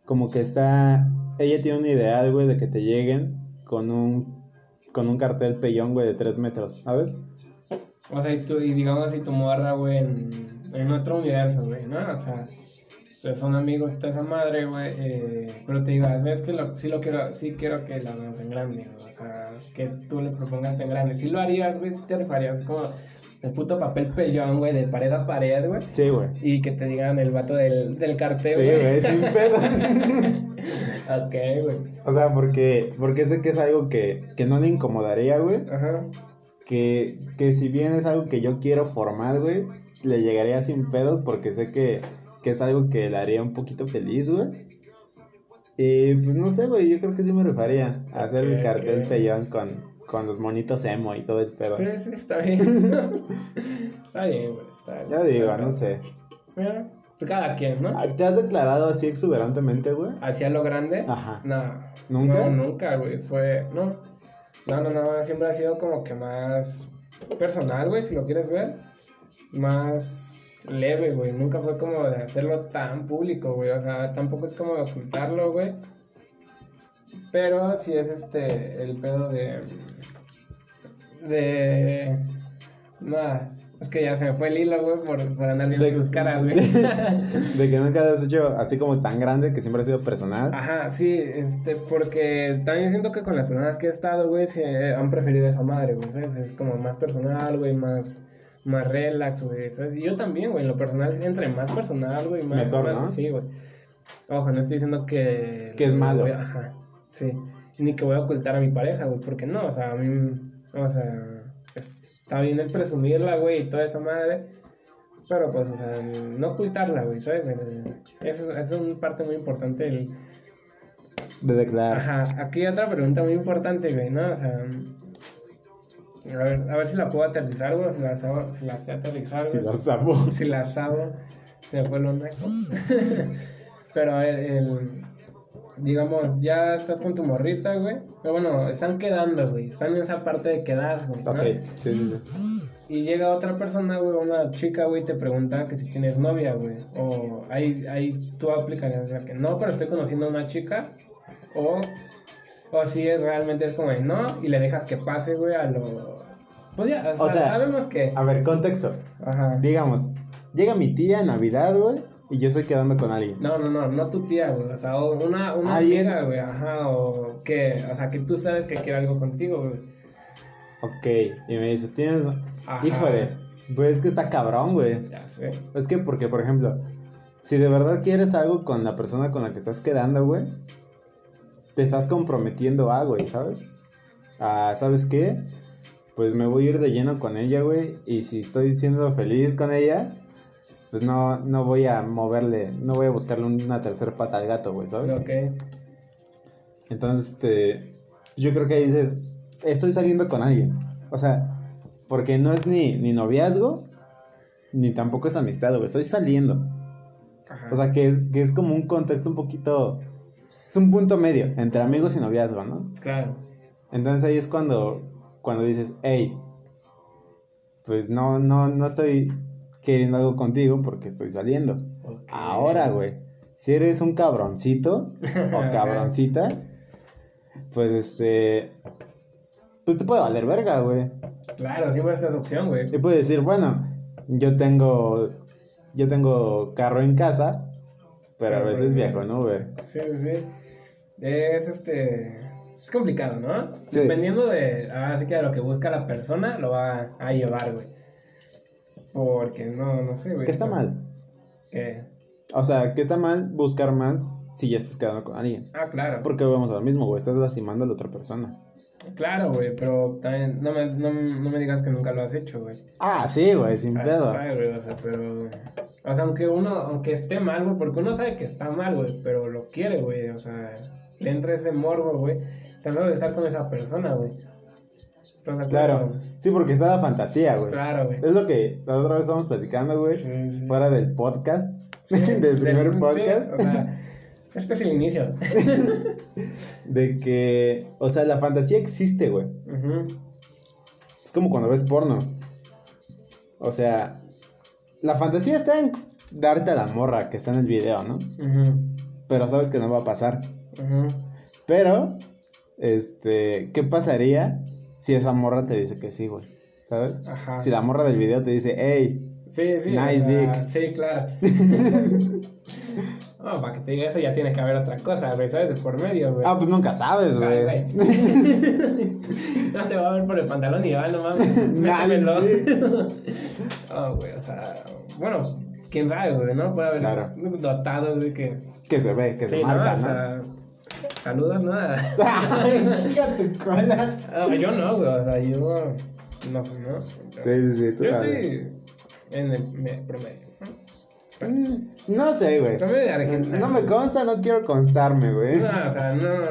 como que está, ella tiene un ideal, güey, de que te lleguen con un, con un cartel pellón, güey, de tres metros, ¿sabes? O sea, y, tú, y digamos así tu morra, güey, en, en nuestro universo, güey, ¿no? O sea, o sea, son amigos de esa madre, güey, eh, pero te digo, es que lo, sí lo quiero, sí quiero que la hagamos en grande, güey, o sea, que tú le propongas en grande. Si lo harías, güey, si te rifarías como el puto papel pellón, güey, de pared a pared, güey, Sí, güey. y que te digan el vato del, del cartel, Sí, güey, sin pedo. ok, güey. o sea, porque, porque sé que es algo que, que no le incomodaría, güey. Ajá. Que, que si bien es algo que yo quiero formar, güey, le llegaría sin pedos porque sé que, que es algo que le haría un poquito feliz, güey. Y pues no sé, güey, yo creo que sí me rifaría a hacer el cartel ok. pellón con, con los monitos emo y todo el pedo. Sí, sí, está bien. está bien, güey. Está bien. Ya digo, no sé. Mira, pues cada quien, ¿no? ¿Te has declarado así exuberantemente, güey? Hacia lo grande. Ajá. No. ¿Nunca? No, nunca, güey. Fue. No. No, no, no. Siempre ha sido como que más personal, güey, si lo quieres ver. Más leve, güey. Nunca fue como de hacerlo tan público, güey. O sea, tampoco es como de ocultarlo, güey. Pero sí es este. El pedo de. De. Nada. Es que ya se me fue el hilo, güey, por, por andar viendo De- tus caras, güey. De que nunca has hecho así como tan grande que siempre ha sido personal. Ajá, sí, este, porque también siento que con las personas que he estado, güey, se han preferido esa madre, güey, ¿sabes? Es como más personal, güey, más, más relax, güey, ¿sabes? Y yo también, güey, en lo personal, entre más personal, güey, más... Mejor, más- ¿no? Sí, güey. Ojo, no estoy diciendo que... Que es malo. a- ajá, sí. Ni que voy a ocultar a mi pareja, güey, porque no, o sea, a mí, o sea, es- está bien el presumirla, güey, y toda esa madre, pero pues, o sea, no ocultarla, güey, ¿sabes? Eso, es- es una parte muy importante, el De declarar. Ajá, aquí hay otra pregunta muy importante, güey, ¿no? O sea, a ver, a ver si la puedo aterrizar, güey, si la, si la sé aterrizar, Si lo sabo. si la sabo, se me fue el onejo. Pero a ver, el, digamos, ya estás con tu morrita, güey, pero bueno, están quedando, güey, están en esa parte de quedar, güey, ¿no? Ok, sí, sí, sí. Y llega otra persona, güey, una chica, güey, te pregunta que si tienes novia, güey. O ahí, ahí tú aplicarías la que no, pero estoy conociendo a una chica. O, o si es realmente es como de no, y le dejas que pase, güey, a lo. Pues ya, o sea, O sea, sabemos que. A ver, contexto. Ajá. Digamos, llega mi tía en Navidad, güey, y yo estoy quedando con alguien. No, no, no, no tu tía, güey. O sea, una, una amiga, güey, ajá. O que, o sea, que tú sabes que quiere algo contigo, güey. Ok, y me dice, tienes... Ajá. Híjole, pues es que está cabrón, güey. Ya sé. Es que porque, por ejemplo, si de verdad quieres algo con la persona con la que estás quedando, güey, te estás comprometiendo a, güey, ¿sabes? Ah, ¿sabes qué? Pues me voy a ir de lleno con ella, güey, y si estoy siendo feliz con ella, pues no, no voy a moverle, no voy a buscarle una tercera pata al gato, güey, ¿sabes? Ok. Entonces, este, yo creo que ahí dices, estoy saliendo con alguien. O sea, porque no es ni, ni noviazgo, ni tampoco es amistad, güey, estoy saliendo. Ajá. O sea, que es, que es como un contexto un poquito... Es un punto medio entre amigos y noviazgo, ¿no? claro. Entonces ahí es cuando, cuando dices, hey, pues no, no, no estoy queriendo algo contigo porque estoy saliendo. Ahora, güey, si eres un cabroncito o cabroncita, pues este... Pues te puede valer verga, güey. Claro, siempre esa es opción, güey. Y puedes decir, bueno, yo tengo... Yo tengo carro en casa, pero a veces viajo en Uber. Sí, sí, sí. Es este. Es complicado, ¿no? Sí. Dependiendo de. Ahora sí que de lo que busca la persona, lo va a llevar, güey. Porque no, no sé, güey. ¿Qué está mal? ¿Qué? O sea, que está mal buscar más si ya estás quedando con alguien. Ah, claro. Porque vamos a lo mismo, güey, estás lastimando a la otra persona. Claro, güey, pero también no me, no, no me digas que nunca lo has hecho, güey. Ah, sí, güey, sin Ah, pedo. o sea, pero. O sea, aunque uno, aunque esté mal, güey, porque uno sabe que está mal, güey, pero lo quiere, güey, o sea, le entra ese morbo, güey. Tan solo de estar con esa persona, güey. Claro, sí, porque está la fantasía, güey. Claro, güey. Es lo que la otra vez estábamos platicando, güey, Sí, sí. fuera del podcast, Sí, del primer podcast, o sea, este es el inicio. de que, o sea, la fantasía existe, güey. Es como cuando ves porno. O sea, la fantasía está en darte a la morra que está en el video, ¿no? Pero sabes que no va a pasar. Pero, este, ¿qué pasaría si esa morra te dice que sí, güey? ¿Sabes? Ajá. Si la morra del video te dice, hey, Sí, sí. Nice o sea, dick. Sí, claro. no, para que te diga eso ya tiene que haber otra cosa, güey, ¿sabes? De por medio, güey. ah, pues nunca sabes, güey. no te va a ver por el pantalón y va, no mames. Métemelo. dick. oh, güey, o sea, bueno, quién sabe, güey, ¿no? Puede haber Claro. dotados, güey, que. Que se ve, que sí, se ¿no? marca, O ¿no? sea, saludos, ¿no? Ay, chica tu cola. Ah, yo no, güey, o sea, yo. No, no. Sí, sí, sí, tú Yo estoy. en el me- promedio. ¿no? Mm, No sé, güey. Promedio de Argentina. No me consta, no quiero constarme, güey. No, o sea, no.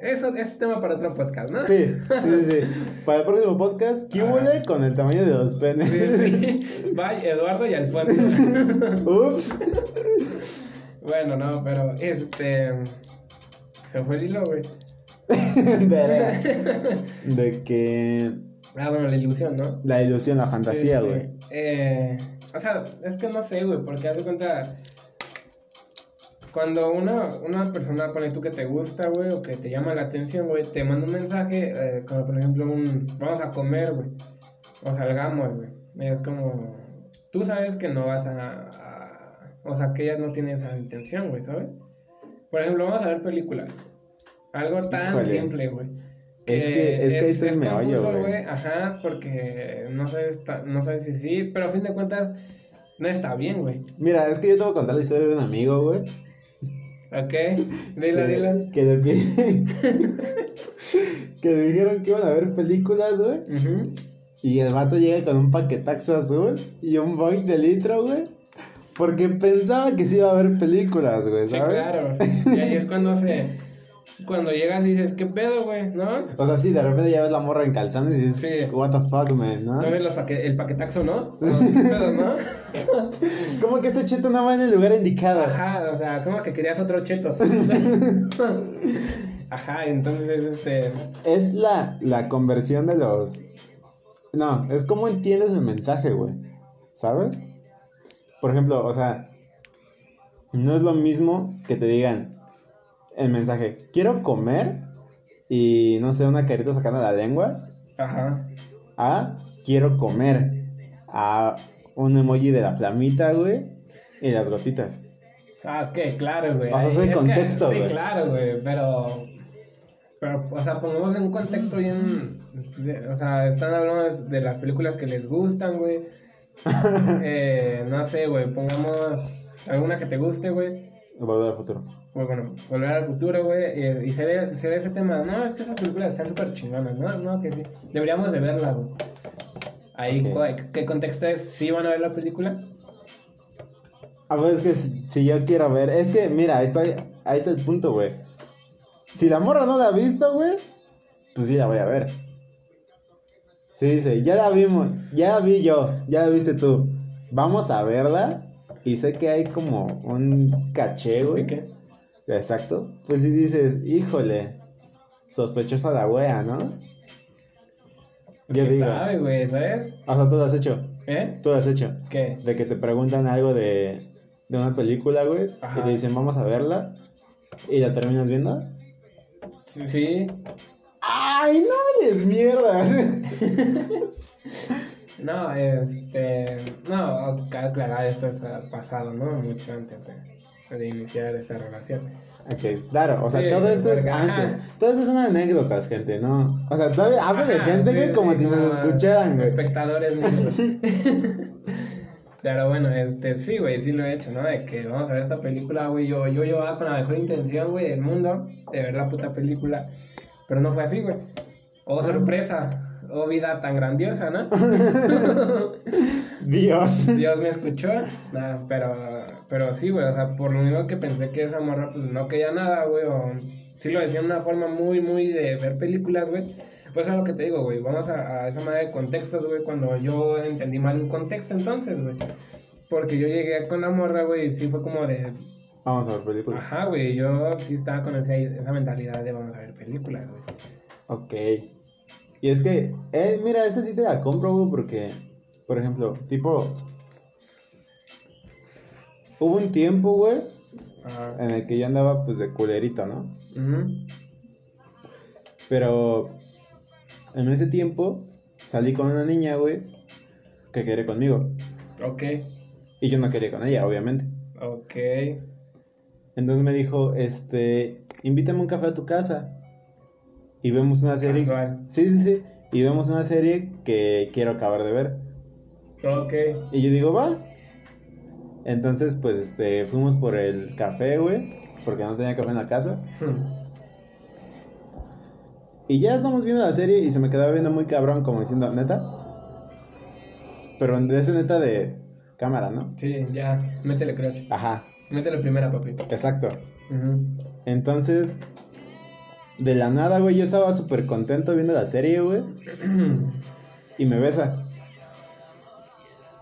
Eso es tema para otro podcast, ¿no? Sí, sí, sí, sí. Para el próximo podcast, ¿qué huele con el tamaño de los penes? Sí, sí. Bye, Eduardo y Alfonso. Ups. bueno, no, pero este. Se fue el hilo, güey. De que Ah, bueno, la ilusión, ¿no? la ilusión, la fantasía, Sí, sí. güey. Eh, o sea, es que no sé, güey, porque haz de cuenta. Cuando una, una persona pone tú que te gusta, güey, o que te llama la atención, güey, te manda un mensaje, eh, como por ejemplo un, vamos a comer, güey, o salgamos, güey. Es como, tú sabes que no vas a, a- o sea, que ella no tiene esa intención, güey, ¿sabes? Por ejemplo, vamos a ver películas. Algo tan Híjole. simple, güey. Es que- es que ahí está el meollo, confuso, güey. Ajá, porque no ta- no sabes si sí, pero a fin de cuentas no está bien, güey. Mira, es que yo te voy a contar la historia de un amigo, güey. ¿Ok? Dilo, dilo. que le pide- que le dijeron que iban a ver películas, güey. Ujú. Y el vato llega con un paquetaxo azul y un boing de litro, güey. Porque pensaba que sí iba a ver películas, güey, Sí, ¿sabes? claro. Y ahí es cuando se. Cuando llegas dices, ¿qué pedo, güey? ¿No? O sea, sí, de repente ya ves la morra en calzones y dices, Sí. what the fuck, man, ¿no? ¿No ves los paque- el paquetaxo, no? ¿O ¿Qué pedo, no? Como que este cheto no va en el lugar indicado. Ajá, o sea, como que querías otro cheto. Ajá, entonces es este. Es la, la conversión de los... No, es como entiendes el mensaje, güey. ¿Sabes? Por ejemplo, o sea, no es lo mismo que te digan el mensaje, quiero comer y no sé, una carita sacando la lengua, Ajá. a quiero comer, a un emoji de la flamita, güey, y las gotitas. Ah, ok, claro, güey. O sea, ese es que- contexto, Sí, güey. claro, güey, pero. Pero, o sea, pongamos en un contexto bien. o sea, están hablando de, de las películas que les gustan, güey. eh, no sé, güey, pongamos alguna que te guste, güey. Volver al futuro. Pues bueno, volver al futuro, güey. Y, y se, ve, se ve ese tema. No, es que esas películas están súper chingonas. No, no, que sí. Deberíamos de verla, güey. Ahí, Ok. güey, ¿qué contexto es? ¿Sí van a ver la película? A ver, es que si, si yo quiero ver, es que mira, ahí está, ahí está el punto, güey. Si la morra no la ha visto, güey, pues sí la voy a ver. Sí, dice, ya la vimos, ya la vi yo, ya la viste tú. Vamos a verla y sé que hay como un caché, ¿Y güey. qué? Exacto. Pues si dices, híjole, sospechosa la wea, ¿no? Pues, Yo ¿quién digo. sabe, güey, ¿sabes? O sea, tú lo has hecho, ¿Eh? tú lo has hecho. ¿Qué? De que te preguntan algo de, de una película, güey. Ajá. Y te dicen, vamos a verla. Y la terminas viendo. Sí, sí. ¡Ay, no les mierdas! No, este. No, aclarar, esto es pasado, ¿no? Mucho antes de, de iniciar esta relación. ok, claro, o sea, Sí, todo esto es ajá. antes. Todo esto son anécdotas, gente, ¿no? O sea, todavía hablo de gente, sí, como sí, si nos escucharan, güey. Espectadores. Pero bueno, este, sí, güey, sí lo he hecho, ¿no? De que vamos a ver esta película, güey. Yo, yo llevaba con la mejor intención, güey, del mundo de ver la puta película. Pero no fue así, güey. Oh, sorpresa. Oh, vida tan grandiosa, ¿no? Dios. Dios me escuchó. Nah, pero, pero sí, güey. O sea, por lo mismo que pensé que esa morra, pues no quería nada, güey. O sí lo decía de una forma muy, muy de ver películas, güey. Pues es lo que te digo, güey. Vamos a, a esa manera de contextos, güey. Cuando yo entendí mal un contexto, entonces, güey. Porque yo llegué con la morra, güey. Y sí fue como de. Vamos a ver películas. Ajá, güey. Yo sí estaba con ese- esa mentalidad de vamos a ver películas, güey. Ok. Y es que, eh, mira, esa sí te la compro, güey, porque, por ejemplo, tipo, hubo un tiempo, güey, Ajá. en el que yo andaba, pues, de culerito, ¿no? Ujú. Pero en ese tiempo salí con una niña, güey, que quería conmigo. Ok. Y yo no quería con ella, obviamente. Ok. Entonces me dijo, este, invítame un café a tu casa. Y vemos una serie. Casual. Sí, sí, sí. Y vemos una serie que quiero acabar de ver. Ok. Y yo digo, va. Entonces, pues, este, fuimos por el café, güey. Porque no tenía café en la casa. Hmm. Y ya estamos viendo la serie y se me quedaba viendo muy cabrón, como diciendo, neta. Pero de ese neta de, cámara, ¿no? Sí, ya, métele crotch. Ajá, Métele primera, papi. exacto. Entonces, de la nada, güey, yo estaba súper contento viendo la serie, güey, y me besa.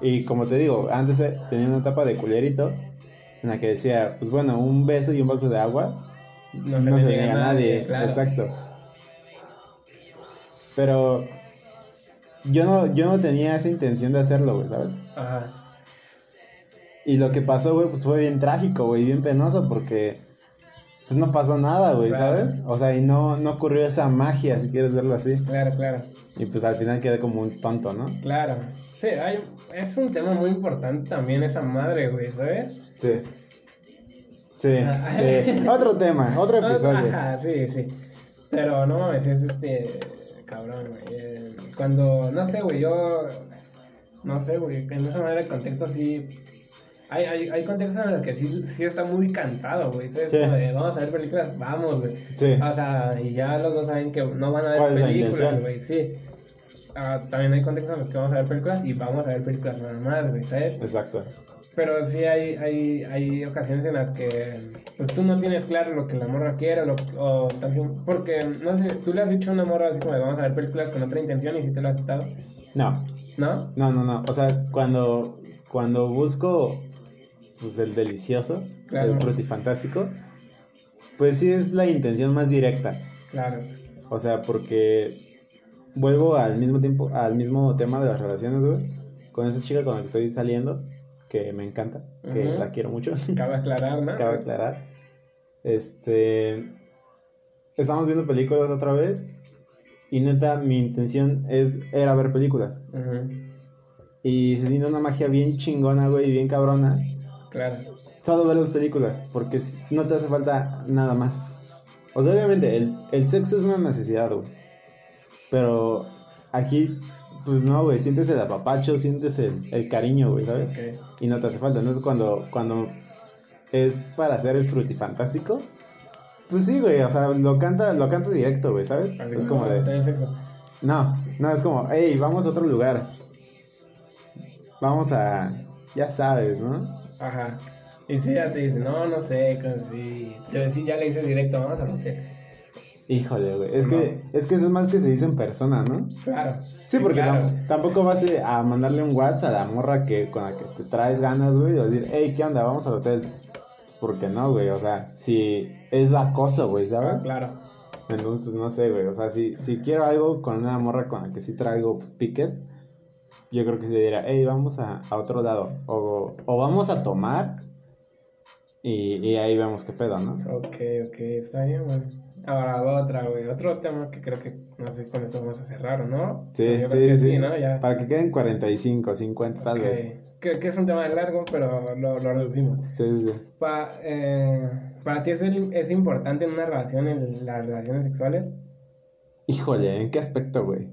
Y como te digo, antes eh, tenía una etapa de culerito en la que decía, pues bueno, un beso y un vaso de agua No no se le niega a a nadie, nadie. claro. Exacto. Pero yo no, yo no tenía esa intención de hacerlo, güey, ¿sabes? Ajá. Y lo que pasó, güey, pues fue bien trágico, güey, bien penoso porque pues no pasó nada, güey, Claro. ¿sabes? O sea, y no, no ocurrió esa magia, si quieres verlo así. Claro, claro. Y pues al final quedé como un tonto, ¿no? Claro. Sí, hay, es un tema muy importante también esa madre, güey, ¿sabes? Sí. Sí, sí. Otro tema, otro episodio. Ajá, sí, sí. Pero no mames, es este. Cabrón, güey. eh, Cuando, no sé, güey, yo. No sé, güey, en esa manera de contexto sí. Hay, hay, hay contextos en los que sí, sí está muy cantado, güey. ¿sabes? Sí. Como de, vamos a ver películas, vamos, güey. Sí. O sea, y ya los dos saben que no van a ¿Cuál es ver la películas, güey, sí. Ah, también hay contextos en los que vamos a ver películas y vamos a ver películas nada más, güey, ¿sabes? Exacto. Pero sí hay, hay, hay ocasiones en las que pues tú no tienes claro lo que la morra quiere o, lo, o también, porque no sé, tú le has dicho a una morra así como de vamos a ver películas con otra intención y si te lo has quitado, No, ¿no? no, no, no. O sea, cuando, cuando busco pues el delicioso, Claro. el frutifantástico, pues sí es la intención más directa. Claro, O sea, porque vuelvo al mismo tiempo, al mismo tema de las relaciones, güey. Con esa chica con la que estoy saliendo, que me encanta, que la quiero mucho, cabe aclarar, ¿no? cabe aclarar. Este. Estamos viendo películas otra vez. Y neta, mi intención es, era ver películas. Y se siente una magia bien chingona, güey, bien cabrona. Claro, Solo ver las películas, porque no te hace falta nada más. O sea, obviamente, el, el sexo es una necesidad, güey. Pero aquí, pues no, güey, sientes el apapacho, sientes el, el cariño, güey, ¿sabes? Y no te hace falta. Entonces, cuando, cuando es para hacer el frutifantástico, pues sí, güey, o sea, lo canta, lo canta directo, güey, ¿sabes? Así Es como de, sexo. no, no, es como, hey, vamos a otro lugar. Vamos a, ya sabes, ¿no? Ajá. Y si ya te dice, no, no sé, con si. Yo sí ya le dices directo, vamos a hotel. Híjole, güey. Es No. que, es que eso es más que se dice en persona, ¿no? Claro. Sí, porque claro. tampoco vas eh, a mandarle un WhatsApp a la morra que, con la que te traes ganas, güey, y decir, hey, ¿qué onda? Vamos al hotel. Pues porque no, güey. O sea, si es acoso, güey, Ah, ¿sabes? claro. Entonces, pues no sé, güey. O sea, si, si quiero algo con una morra con la que sí traigo piques, yo creo que se diría, hey, vamos a, a otro lado. O, o vamos a tomar y, y ahí vemos qué pedo, ¿no? Ok, ok, está bien, güey. Ahora otra, güey. Otro tema que creo que, no sé, con esto vamos a cerrar, ¿o no? Sí, sí, que sí. ¿no? Ya. Para que queden 45, 50 tal Ok. vez. Que, que es un tema largo, pero lo, lo reducimos. Sí, sí, sí. Pa, eh, ¿Para ti es, el- es importante en una relación en las relaciones sexuales? Híjole, ¿en qué aspecto, güey?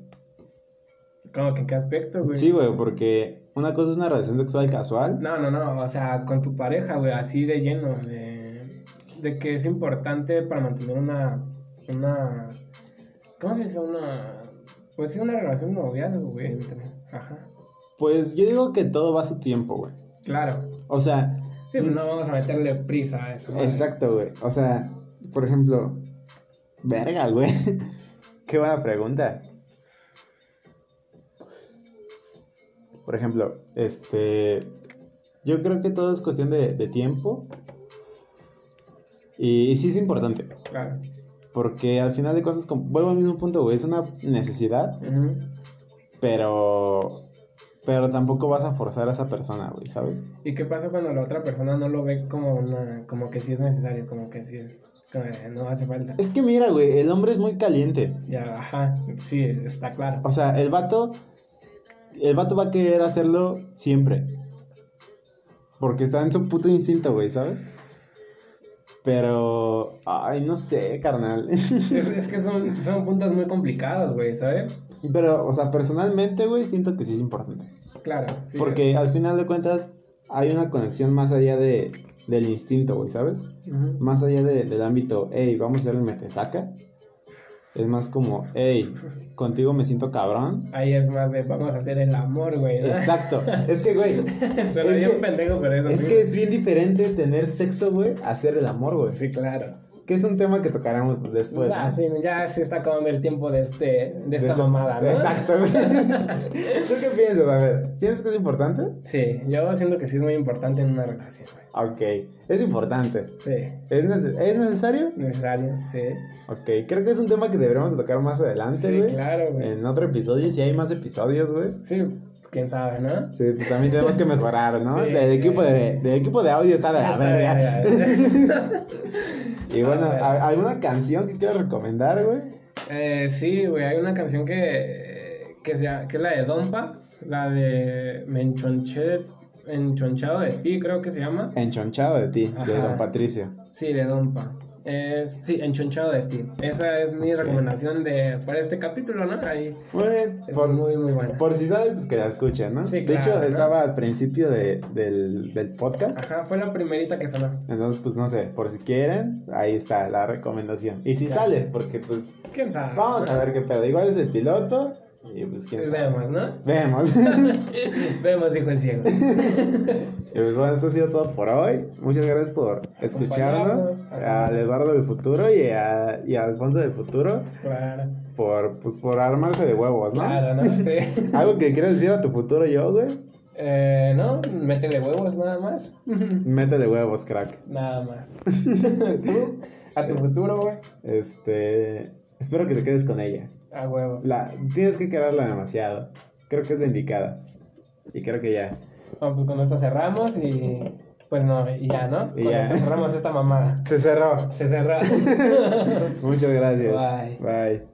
¿Cómo que en qué aspecto, güey? Sí, güey, porque una cosa es una relación sexual casual. No, no, no, o sea, con tu pareja, güey, así de lleno, de, de que es importante para mantener una, una, ¿cómo se dice? Una, pues sí, una relación de noviazgo, güey, entre, ajá, Pues yo digo que todo va a su tiempo, güey. claro, O sea, sí, pues no vamos a meterle prisa a eso. ¿no? exacto, güey. O sea, por ejemplo, verga, güey. Qué buena pregunta. Por ejemplo, este, yo creo que todo es cuestión de, de tiempo. Y, y sí es importante. Claro. Porque al final de cuentas, vuelvo al mismo punto, güey, es una necesidad, pero pero tampoco vas a forzar a esa persona, güey, ¿sabes? ¿Y qué pasa cuando la otra persona no lo ve como una, como que sí es necesario, como que sí es, como no hace falta? Es que mira, güey, el hombre es muy caliente. Ya, ajá, sí, está claro. O sea, el vato el vato va a querer hacerlo siempre. Porque está en su puto instinto, güey, ¿sabes? Pero ay, no sé, carnal. Es, es que son, son puntos muy complicados, güey, ¿sabes? Pero, o sea, personalmente, güey, siento que sí es importante. Claro. sí. Porque al final de cuentas hay una conexión más allá de, del instinto, güey, ¿sabes? Más allá de- del ámbito, hey, vamos a hacer el metesaca. Es más como, hey, contigo me siento cabrón. Ahí es más de vamos a hacer el amor, güey. ¿no? Exacto. Es que, güey, Suena es bien que- pendejo, pero es es que es bien diferente tener sexo, güey, a hacer el amor, güey. Sí, claro. Que es un tema que tocaremos pues, después. Ah, ¿no? sí, ya se está acabando el tiempo de este de esta De- mamada, ¿no? Exacto. ¿Tú qué piensas? A ver, ¿tienes que es importante? Sí, yo siento que sí es muy importante en una relación, güey. Ok, es importante. Sí, ¿Es, nece- ¿es necesario? necesario, sí. Ok, creo que es un tema que deberíamos tocar más adelante, Sí, güey. claro, güey. En otro episodio, si hay más episodios, güey. Sí, quién sabe, ¿no? Sí, pues también tenemos que mejorar, ¿no? Sí, del, sí. equipo de, del equipo de audio está de la verga. Y bueno, ver. ¿a- ¿alguna canción que quieras recomendar, güey? Eh, sí, güey, hay una canción que, que, se llama- que es la de Dompa, la de Me enchonché, enchonchado de ti, creo que se llama. Enchonchado de ti, de. Don Patricio. Sí, de Dompa. Es, sí, enchonchado de ti. Esa es mi recomendación de, para este capítulo, ¿no? Ahí Muy bien, es por, muy, muy buena. por si sale, pues que la escuchen, ¿no? Sí, de claro, hecho, ¿no? estaba al principio de, del, del podcast. Ajá, fue la primerita que sonó. Entonces, pues no sé, por si quieren, ahí está la recomendación. Y si sale, porque pues ¿Quién sabe? vamos a ver qué pedo. Igual es el piloto y pues quién sabe. Vemos, ¿no? Vemos. Vemos, dijo el ciego. Y pues bueno, esto ha sido todo por hoy. Muchas gracias por escucharnos. A Eduardo del futuro y a, y a Alfonso del futuro Claro. por, pues, por armarse de huevos, ¿no? Claro, ¿no? Sí. ¿Algo que quieras decir a tu futuro yo, güey? Eh, ¿no? Métele huevos nada más. Métele huevos, crack. Nada más. ¿Tú? A tu futuro, güey. Este. Espero que te quedes con ella. A huevo. La, tienes que quererla demasiado. Creo que es la indicada. Y creo que ya. Bueno, pues con esto cerramos y. Pues no, y ya, ¿no? Y ya. cerramos esta mamada. Se cerró. Se cerró. Muchas gracias. Bye. Bye.